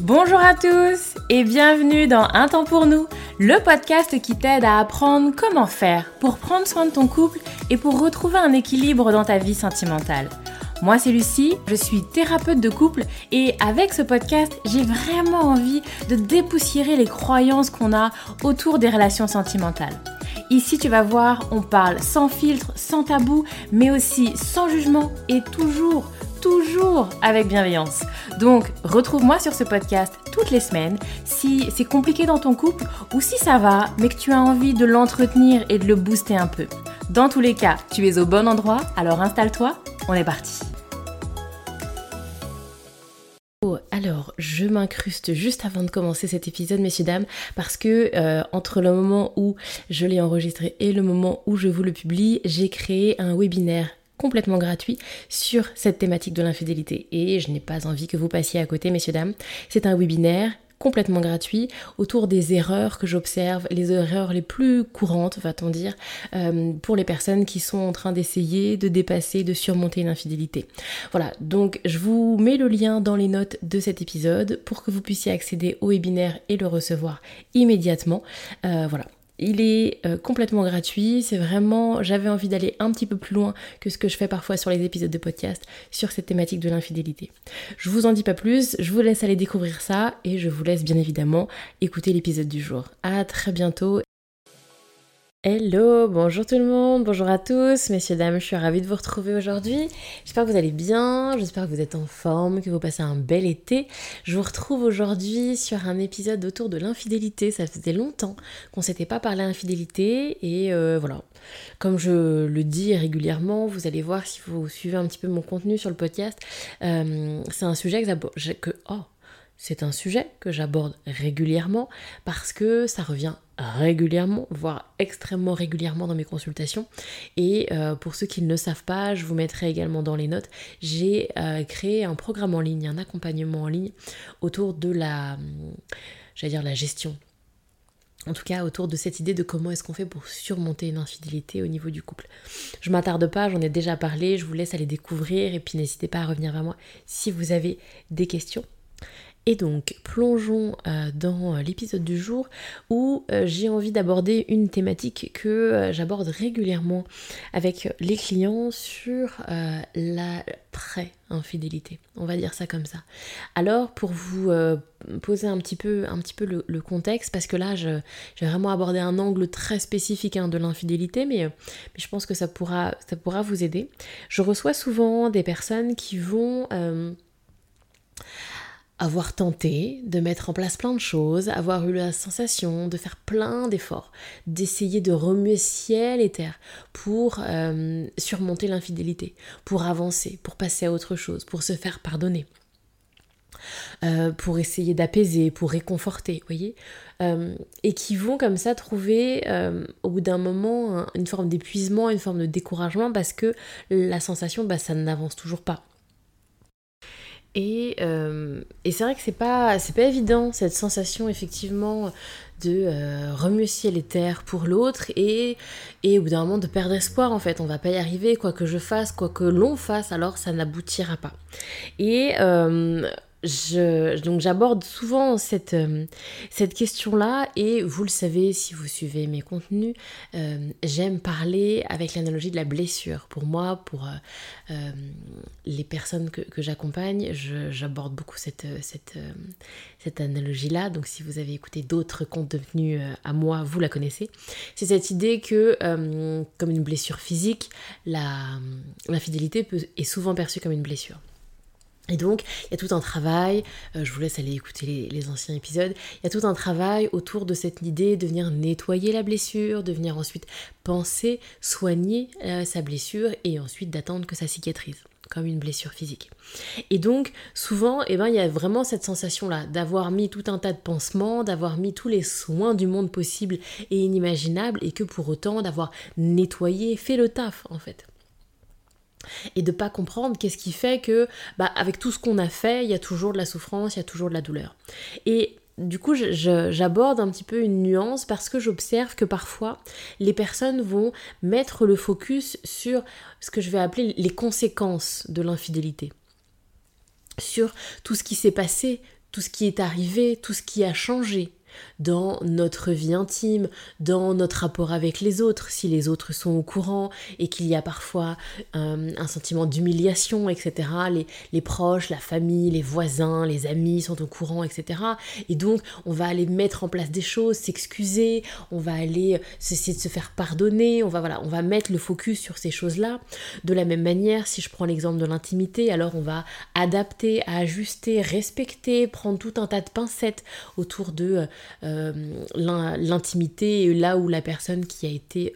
Bonjour à tous et bienvenue dans Un temps pour nous, le podcast qui t'aide à apprendre comment faire pour prendre soin de ton couple et pour retrouver un équilibre dans ta vie sentimentale. Moi c'est Lucie, je suis thérapeute de couple et avec ce podcast j'ai vraiment envie de dépoussiérer les croyances qu'on a autour des relations sentimentales. Ici tu vas voir, on parle sans filtre, sans tabou, mais aussi sans jugement et toujours toujours avec bienveillance. Donc, retrouve-moi sur ce podcast toutes les semaines si c'est compliqué dans ton couple ou si ça va, mais que tu as envie de l'entretenir et de le booster un peu. Dans tous les cas, tu es au bon endroit, alors installe-toi, on est parti. Je m'incruste juste avant de commencer cet épisode, messieurs, dames, parce que euh, entre le moment où je l'ai enregistré et le moment où je vous le publie, j'ai créé un webinaire complètement gratuit sur cette thématique de l'infidélité. Et je n'ai pas envie que vous passiez à côté, messieurs, dames. C'est un webinaire complètement gratuit autour des erreurs que j'observe, les erreurs les plus courantes, va-t-on dire, euh, pour les personnes qui sont en train d'essayer de dépasser, de surmonter une infidélité. Voilà, donc je vous mets le lien dans les notes de cet épisode pour que vous puissiez accéder au webinaire et le recevoir immédiatement. Euh, voilà, il est euh, complètement gratuit, c'est vraiment, j'avais envie d'aller un petit peu plus loin que ce que je fais parfois sur les épisodes de podcast sur cette thématique de l'infidélité. Je vous en dis pas plus, je vous laisse aller découvrir ça et je vous laisse bien évidemment écouter l'épisode du jour. À très bientôt Hello, bonjour tout le monde, bonjour à tous, messieurs, dames, je suis ravie de vous retrouver aujourd'hui. J'espère que vous allez bien, j'espère que vous êtes en forme, que vous passez un bel été. Je vous retrouve aujourd'hui sur un épisode autour de l'infidélité. Ça faisait longtemps qu'on s'était pas parlé d'infidélité et euh, voilà. Comme je le dis régulièrement, vous allez voir si vous suivez un petit peu mon contenu sur le podcast, euh, c'est un sujet que, que oh, c'est un sujet que j'aborde régulièrement parce que ça revient régulièrement, voire extrêmement régulièrement dans mes consultations. Et euh, pour ceux qui ne le savent pas, je vous mettrai également dans les notes, j'ai euh, créé un programme en ligne, un accompagnement en ligne autour de la, dire la gestion. En tout cas, autour de cette idée de comment est-ce qu'on fait pour surmonter une infidélité au niveau du couple. Je m'attarde pas, j'en ai déjà parlé, je vous laisse aller découvrir et puis n'hésitez pas à revenir vers moi si vous avez des questions. Et donc, plongeons euh, dans euh, l'épisode du jour où euh, j'ai envie d'aborder une thématique que j'aborde régulièrement avec les clients sur la pré-infidélité. On va dire ça comme ça. Alors, pour vous poser un petit peu, un petit peu le, contexte, parce que là, je, vais vraiment aborder un angle très spécifique hein, de l'infidélité, mais, mais, je pense que ça pourra, ça pourra vous aider. Je reçois souvent des personnes qui vont avoir tenté de mettre en place plein de choses, avoir eu la sensation de faire plein d'efforts, d'essayer de remuer ciel et terre pour euh, surmonter l'infidélité, pour avancer, pour passer à autre chose, pour se faire pardonner. Euh, pour essayer d'apaiser, pour réconforter, voyez, euh, et qui vont comme ça trouver au bout d'un moment une forme d'épuisement, une forme de découragement parce que la sensation, bah, ça n'avance toujours pas. Euh, et, c'est vrai que c'est pas, c'est pas évident cette sensation effectivement de euh, remuer ciel et terre pour l'autre et, et au bout d'un moment de perdre espoir en fait. On va pas y arriver, quoi que je fasse, quoi que l'on fasse, alors ça n'aboutira pas. Et euh, donc j'aborde souvent cette, euh, cette question-là et vous le savez si vous suivez mes contenus, euh, j'aime parler avec l'analogie de la blessure. Pour moi, pour euh, les personnes que, j'accompagne, j'aborde beaucoup cette, cette, cette analogie-là. Donc si vous avez écouté d'autres contenus à moi, vous la connaissez. C'est cette idée que comme une blessure physique, l'infidélité est souvent perçue comme une blessure. Et donc, il y a tout un travail, euh, je vous laisse aller écouter les, anciens épisodes, il y a tout un travail autour de cette idée de venir nettoyer la blessure, de venir ensuite penser, soigner euh, sa blessure et ensuite d'attendre que ça cicatrise comme une blessure physique. Et donc, souvent, eh ben, il y a vraiment cette sensation-là d'avoir mis tout un tas de pansements, d'avoir mis tous les soins du monde possible et inimaginables, et que pour autant d'avoir nettoyé, fait le taf, en fait et de pas comprendre qu'est-ce qui fait que bah, avec tout ce qu'on a fait il y a toujours de la souffrance il y a toujours de la douleur et du coup, j'aborde un petit peu une nuance parce que j'observe que parfois, les personnes vont mettre le focus sur ce que je vais appeler les conséquences de l'infidélité. Sur tout ce qui s'est passé, tout ce qui est arrivé, tout ce qui a changé dans notre vie intime, dans notre rapport avec les autres, si les autres sont au courant et qu'il y a parfois euh, un sentiment d'humiliation, etc. Les, proches, la famille, les voisins, les amis sont au courant, etc. Et donc, on va aller mettre en place des choses, s'excuser, on va aller essayer de se faire pardonner, on va, on va mettre le focus sur ces choses-là. De la même manière, si je prends l'exemple de l'intimité, alors on va adapter, ajuster, respecter, prendre tout un tas de pincettes autour de euh, l'intimité, là où la personne qui a été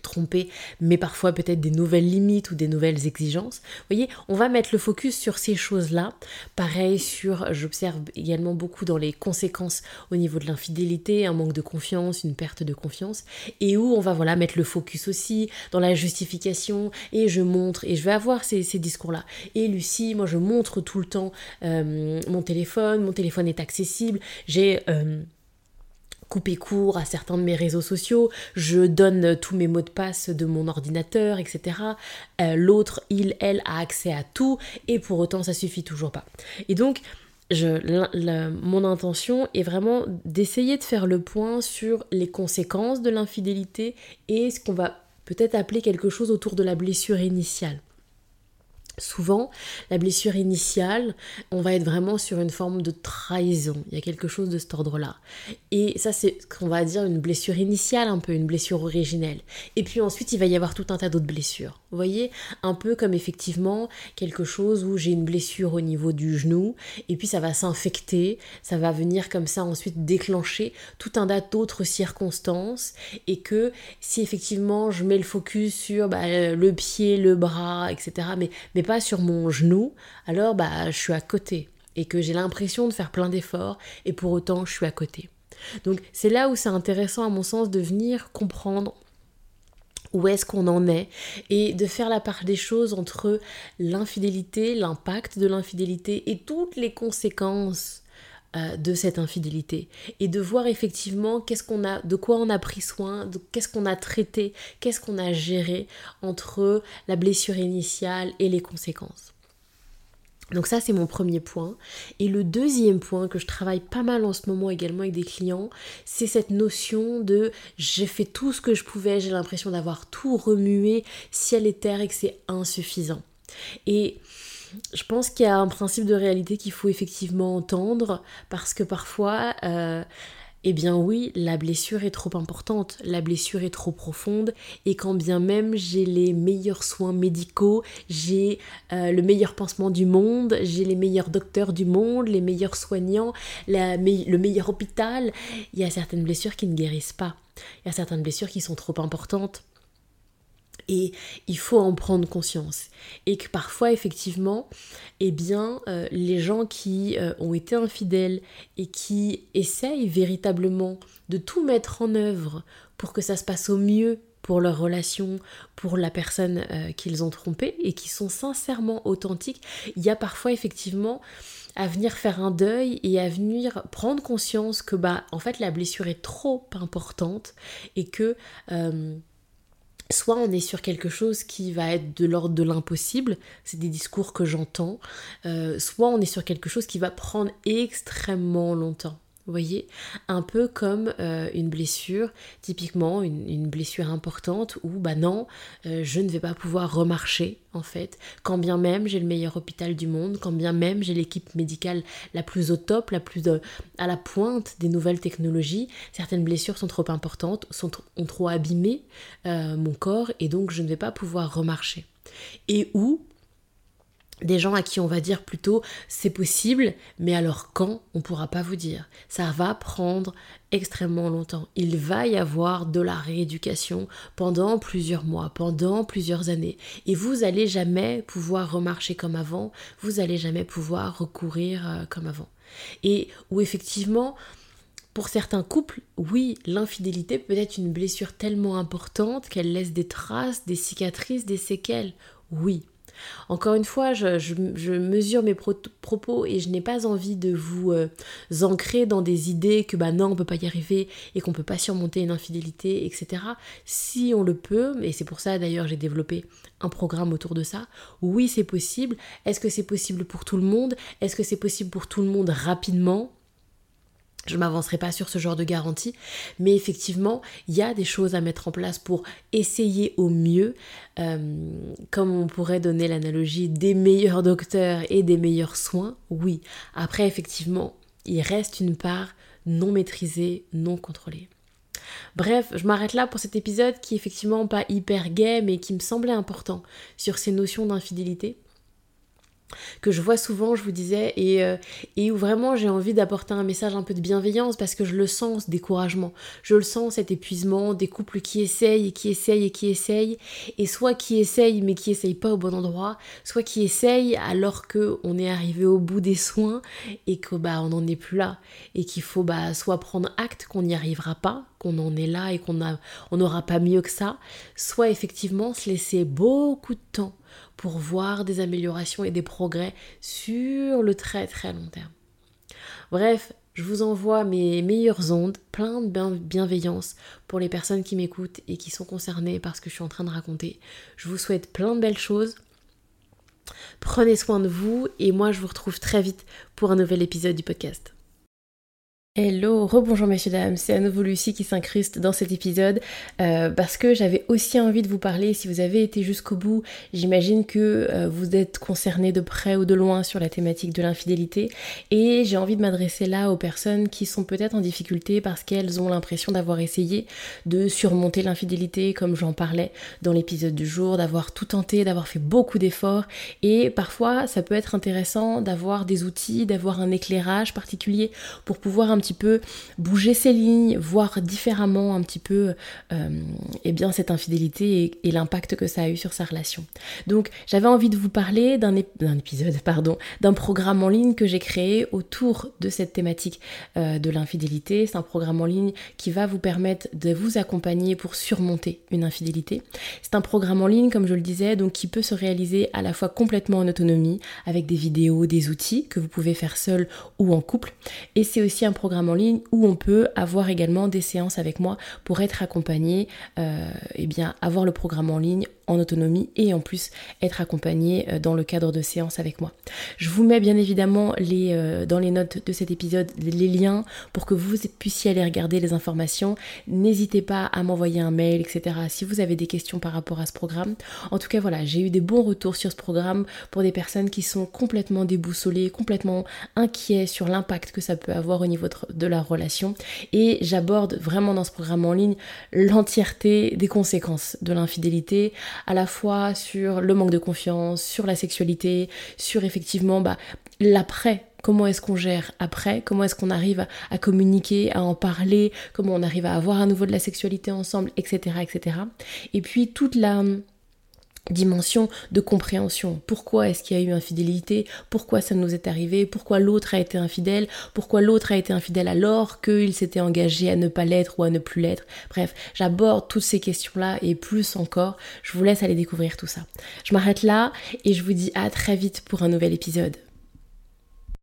trompée, mais parfois peut-être des nouvelles limites ou des nouvelles exigences. Vous voyez, on va mettre le focus sur ces choses-là. Pareil sur, j'observe également beaucoup dans les conséquences au niveau de l'infidélité, un manque de confiance, une perte de confiance, et où on va voilà mettre le focus aussi dans la justification, et je montre, et je vais avoir ces, discours-là. Et Lucie, moi je montre tout le temps euh, mon téléphone, mon téléphone est accessible, j'ai... Euh, couper court à certains de mes réseaux sociaux, je donne tous mes mots de passe de mon ordinateur, etc. Euh, l'autre, il, elle, a accès à tout, et pour autant, ça suffit toujours pas. Et donc, mon intention est vraiment d'essayer de faire le point sur les conséquences de l'infidélité et ce qu'on va peut-être appeler quelque chose autour de la blessure initiale. Souvent, la blessure initiale, on va être vraiment sur une forme de trahison. Il y a quelque chose de cet ordre-là. Et ça, c'est ce qu'on va dire une blessure initiale, un peu une blessure originelle. Et puis ensuite, il va y avoir tout un tas d'autres blessures. Vous voyez Un peu comme effectivement quelque chose où j'ai une blessure au niveau du genou, et puis ça va s'infecter, ça va venir comme ça ensuite déclencher tout un tas d'autres circonstances, et que si effectivement je mets le focus sur bah, le pied, le bras, etc., mais, mais pas sur mon genou, alors bah, je suis à côté et que j'ai l'impression de faire plein d'efforts et pour autant je suis à côté. Donc c'est là où c'est intéressant à mon sens de venir comprendre où est-ce qu'on en est et de faire la part des choses entre l'infidélité, l'impact de l'infidélité et toutes les conséquences euh, de cette infidélité et de voir effectivement qu'est-ce qu'on a de quoi on a pris soin qu'est-ce qu'on a traité qu'est-ce qu'on a géré entre la blessure initiale et les conséquences donc ça c'est mon premier point. Et le deuxième point que je travaille pas mal en ce moment également avec des clients, c'est cette notion de j'ai fait tout ce que je pouvais, j'ai l'impression d'avoir tout remué, ciel et terre et que c'est insuffisant. Et je pense qu'il y a un principe de réalité qu'il faut effectivement entendre parce que parfois, euh, eh bien oui, la blessure est trop importante, la blessure est trop profonde et quand bien même j'ai les meilleurs soins médicaux, j'ai euh, le meilleur pansement du monde, j'ai les meilleurs docteurs du monde, les meilleurs soignants, le meilleur hôpital, il y a certaines blessures qui ne guérissent pas. Il y a certaines blessures qui sont trop importantes et il faut en prendre conscience. Et que parfois, effectivement, eh bien, euh, les gens qui euh, ont été infidèles et qui essayent véritablement de tout mettre en œuvre pour que ça se passe au mieux pour leur relation, pour la personne euh, qu'ils ont trompée et qui sont sincèrement authentiques, il y a parfois effectivement à venir faire un deuil et à venir prendre conscience que bah en fait la blessure est trop importante et que Soit on est sur quelque chose qui va être de l'ordre de l'impossible, c'est des discours que j'entends, euh, soit on est sur quelque chose qui va prendre extrêmement longtemps. Voyez Un peu comme euh, une blessure, typiquement une, blessure importante où, bah non, euh, je ne vais pas pouvoir remarcher, en fait, quand bien même j'ai le meilleur hôpital du monde, quand bien même j'ai l'équipe médicale la plus au top, la plus euh, à la pointe des nouvelles technologies, certaines blessures sont trop importantes, sont, ont trop abîmé mon corps et donc je ne vais pas pouvoir remarcher. Et où des gens à qui on va dire plutôt c'est possible, mais alors quand on pourra pas vous dire. Ça va prendre extrêmement longtemps. Il va y avoir de la rééducation pendant plusieurs mois, pendant plusieurs années. Et vous allez jamais pouvoir remarcher comme avant, vous allez jamais pouvoir recourir euh, comme avant. Et où effectivement, pour certains couples, oui, l'infidélité peut être une blessure tellement importante qu'elle laisse des traces, des cicatrices, des séquelles. Oui, Encore une fois, je, mesure mes propos et je n'ai pas envie de vous euh, ancrer dans des idées que bah non, on peut pas y arriver et qu'on peut pas surmonter une infidélité, etc. Si on le peut, et c'est pour ça d'ailleurs j'ai développé un programme autour de ça, oui c'est possible. Est-ce que c'est possible pour tout le monde? Est-ce que c'est possible pour tout le monde rapidement? Je ne m'avancerai pas sur ce genre de garantie, mais effectivement, il y a des choses à mettre en place pour essayer au mieux, euh, comme on pourrait donner l'analogie des meilleurs docteurs et des meilleurs soins, oui. Après, effectivement, il reste une part non maîtrisée, non contrôlée. Bref, je m'arrête là pour cet épisode qui est effectivement pas hyper gay, mais qui me semblait important sur ces notions d'infidélité que je vois souvent, je vous disais, et, euh, et où vraiment j'ai envie d'apporter un message un peu de bienveillance parce que je le sens, ce découragement. Je le sens, cet épuisement, des couples qui essayent et qui essayent et qui essayent, et soit qui essayent mais qui essayent pas au bon endroit, soit qui essayent alors que on est arrivé au bout des soins et que bah on n'en est plus là, et qu'il faut bah soit prendre acte qu'on n'y arrivera pas, qu'on en est là et qu'on a on n'aura pas mieux que ça, soit effectivement se laisser beaucoup de temps pour voir des améliorations et des progrès sur le très très long terme. Bref, je vous envoie mes meilleures ondes, plein de bienveillance pour les personnes qui m'écoutent et qui sont concernées par ce que je suis en train de raconter. Je vous souhaite plein de belles choses. Prenez soin de vous et moi je vous retrouve très vite pour un nouvel épisode du podcast. Hello, rebonjour messieurs dames, c'est à nouveau Lucie qui s'incruste dans cet épisode euh, parce que j'avais aussi envie de vous parler, si vous avez été jusqu'au bout, j'imagine que euh, vous êtes concernés de près ou de loin sur la thématique de l'infidélité et j'ai envie de m'adresser là aux personnes qui sont peut-être en difficulté parce qu'elles ont l'impression d'avoir essayé de surmonter l'infidélité comme j'en parlais dans l'épisode du jour, d'avoir tout tenté, d'avoir fait beaucoup d'efforts et parfois ça peut être intéressant d'avoir des outils, d'avoir un éclairage particulier pour pouvoir un petit peu bouger ses lignes, voir différemment un petit peu euh, eh bien cette infidélité et, l'impact que ça a eu sur sa relation. Donc j'avais envie de vous parler d'un épisode, pardon, d'un programme en ligne que j'ai créé autour de cette thématique euh, de l'infidélité. C'est un programme en ligne qui va vous permettre de vous accompagner pour surmonter une infidélité. C'est un programme en ligne, comme je le disais, donc qui peut se réaliser à la fois complètement en autonomie, avec des vidéos, des outils que vous pouvez faire seul ou en couple. Et c'est aussi un programme en ligne où on peut avoir également des séances avec moi pour être accompagné, euh, et bien avoir le programme en ligne en autonomie et en plus être accompagné euh, dans le cadre de séances avec moi. Je vous mets bien évidemment les, euh, dans les notes de cet épisode les liens pour que vous puissiez aller regarder les informations. N'hésitez pas à m'envoyer un mail, etc. si vous avez des questions par rapport à ce programme. En tout cas, voilà, j'ai eu des bons retours sur ce programme pour des personnes qui sont complètement déboussolées, complètement inquiets sur l'impact que ça peut avoir au niveau de la relation. Et j'aborde vraiment dans ce programme en ligne l'entièreté des conséquences de l'infidélité à la fois sur le manque de confiance, sur la sexualité, sur effectivement bah, l'après comment est-ce qu'on gère après, comment est-ce qu'on arrive à, communiquer, à en parler, comment on arrive à avoir à nouveau de la sexualité ensemble, etc. etc. Et puis toute la dimension de compréhension. Pourquoi est-ce qu'il y a eu infidélité? Pourquoi ça nous est arrivé? Pourquoi l'autre a été infidèle? Pourquoi l'autre a été infidèle alors qu'il s'était engagé à ne pas l'être ou à ne plus l'être? Bref, j'aborde toutes ces questions-là et plus encore. Je vous laisse aller découvrir tout ça. Je m'arrête là et je vous dis à très vite pour un nouvel épisode.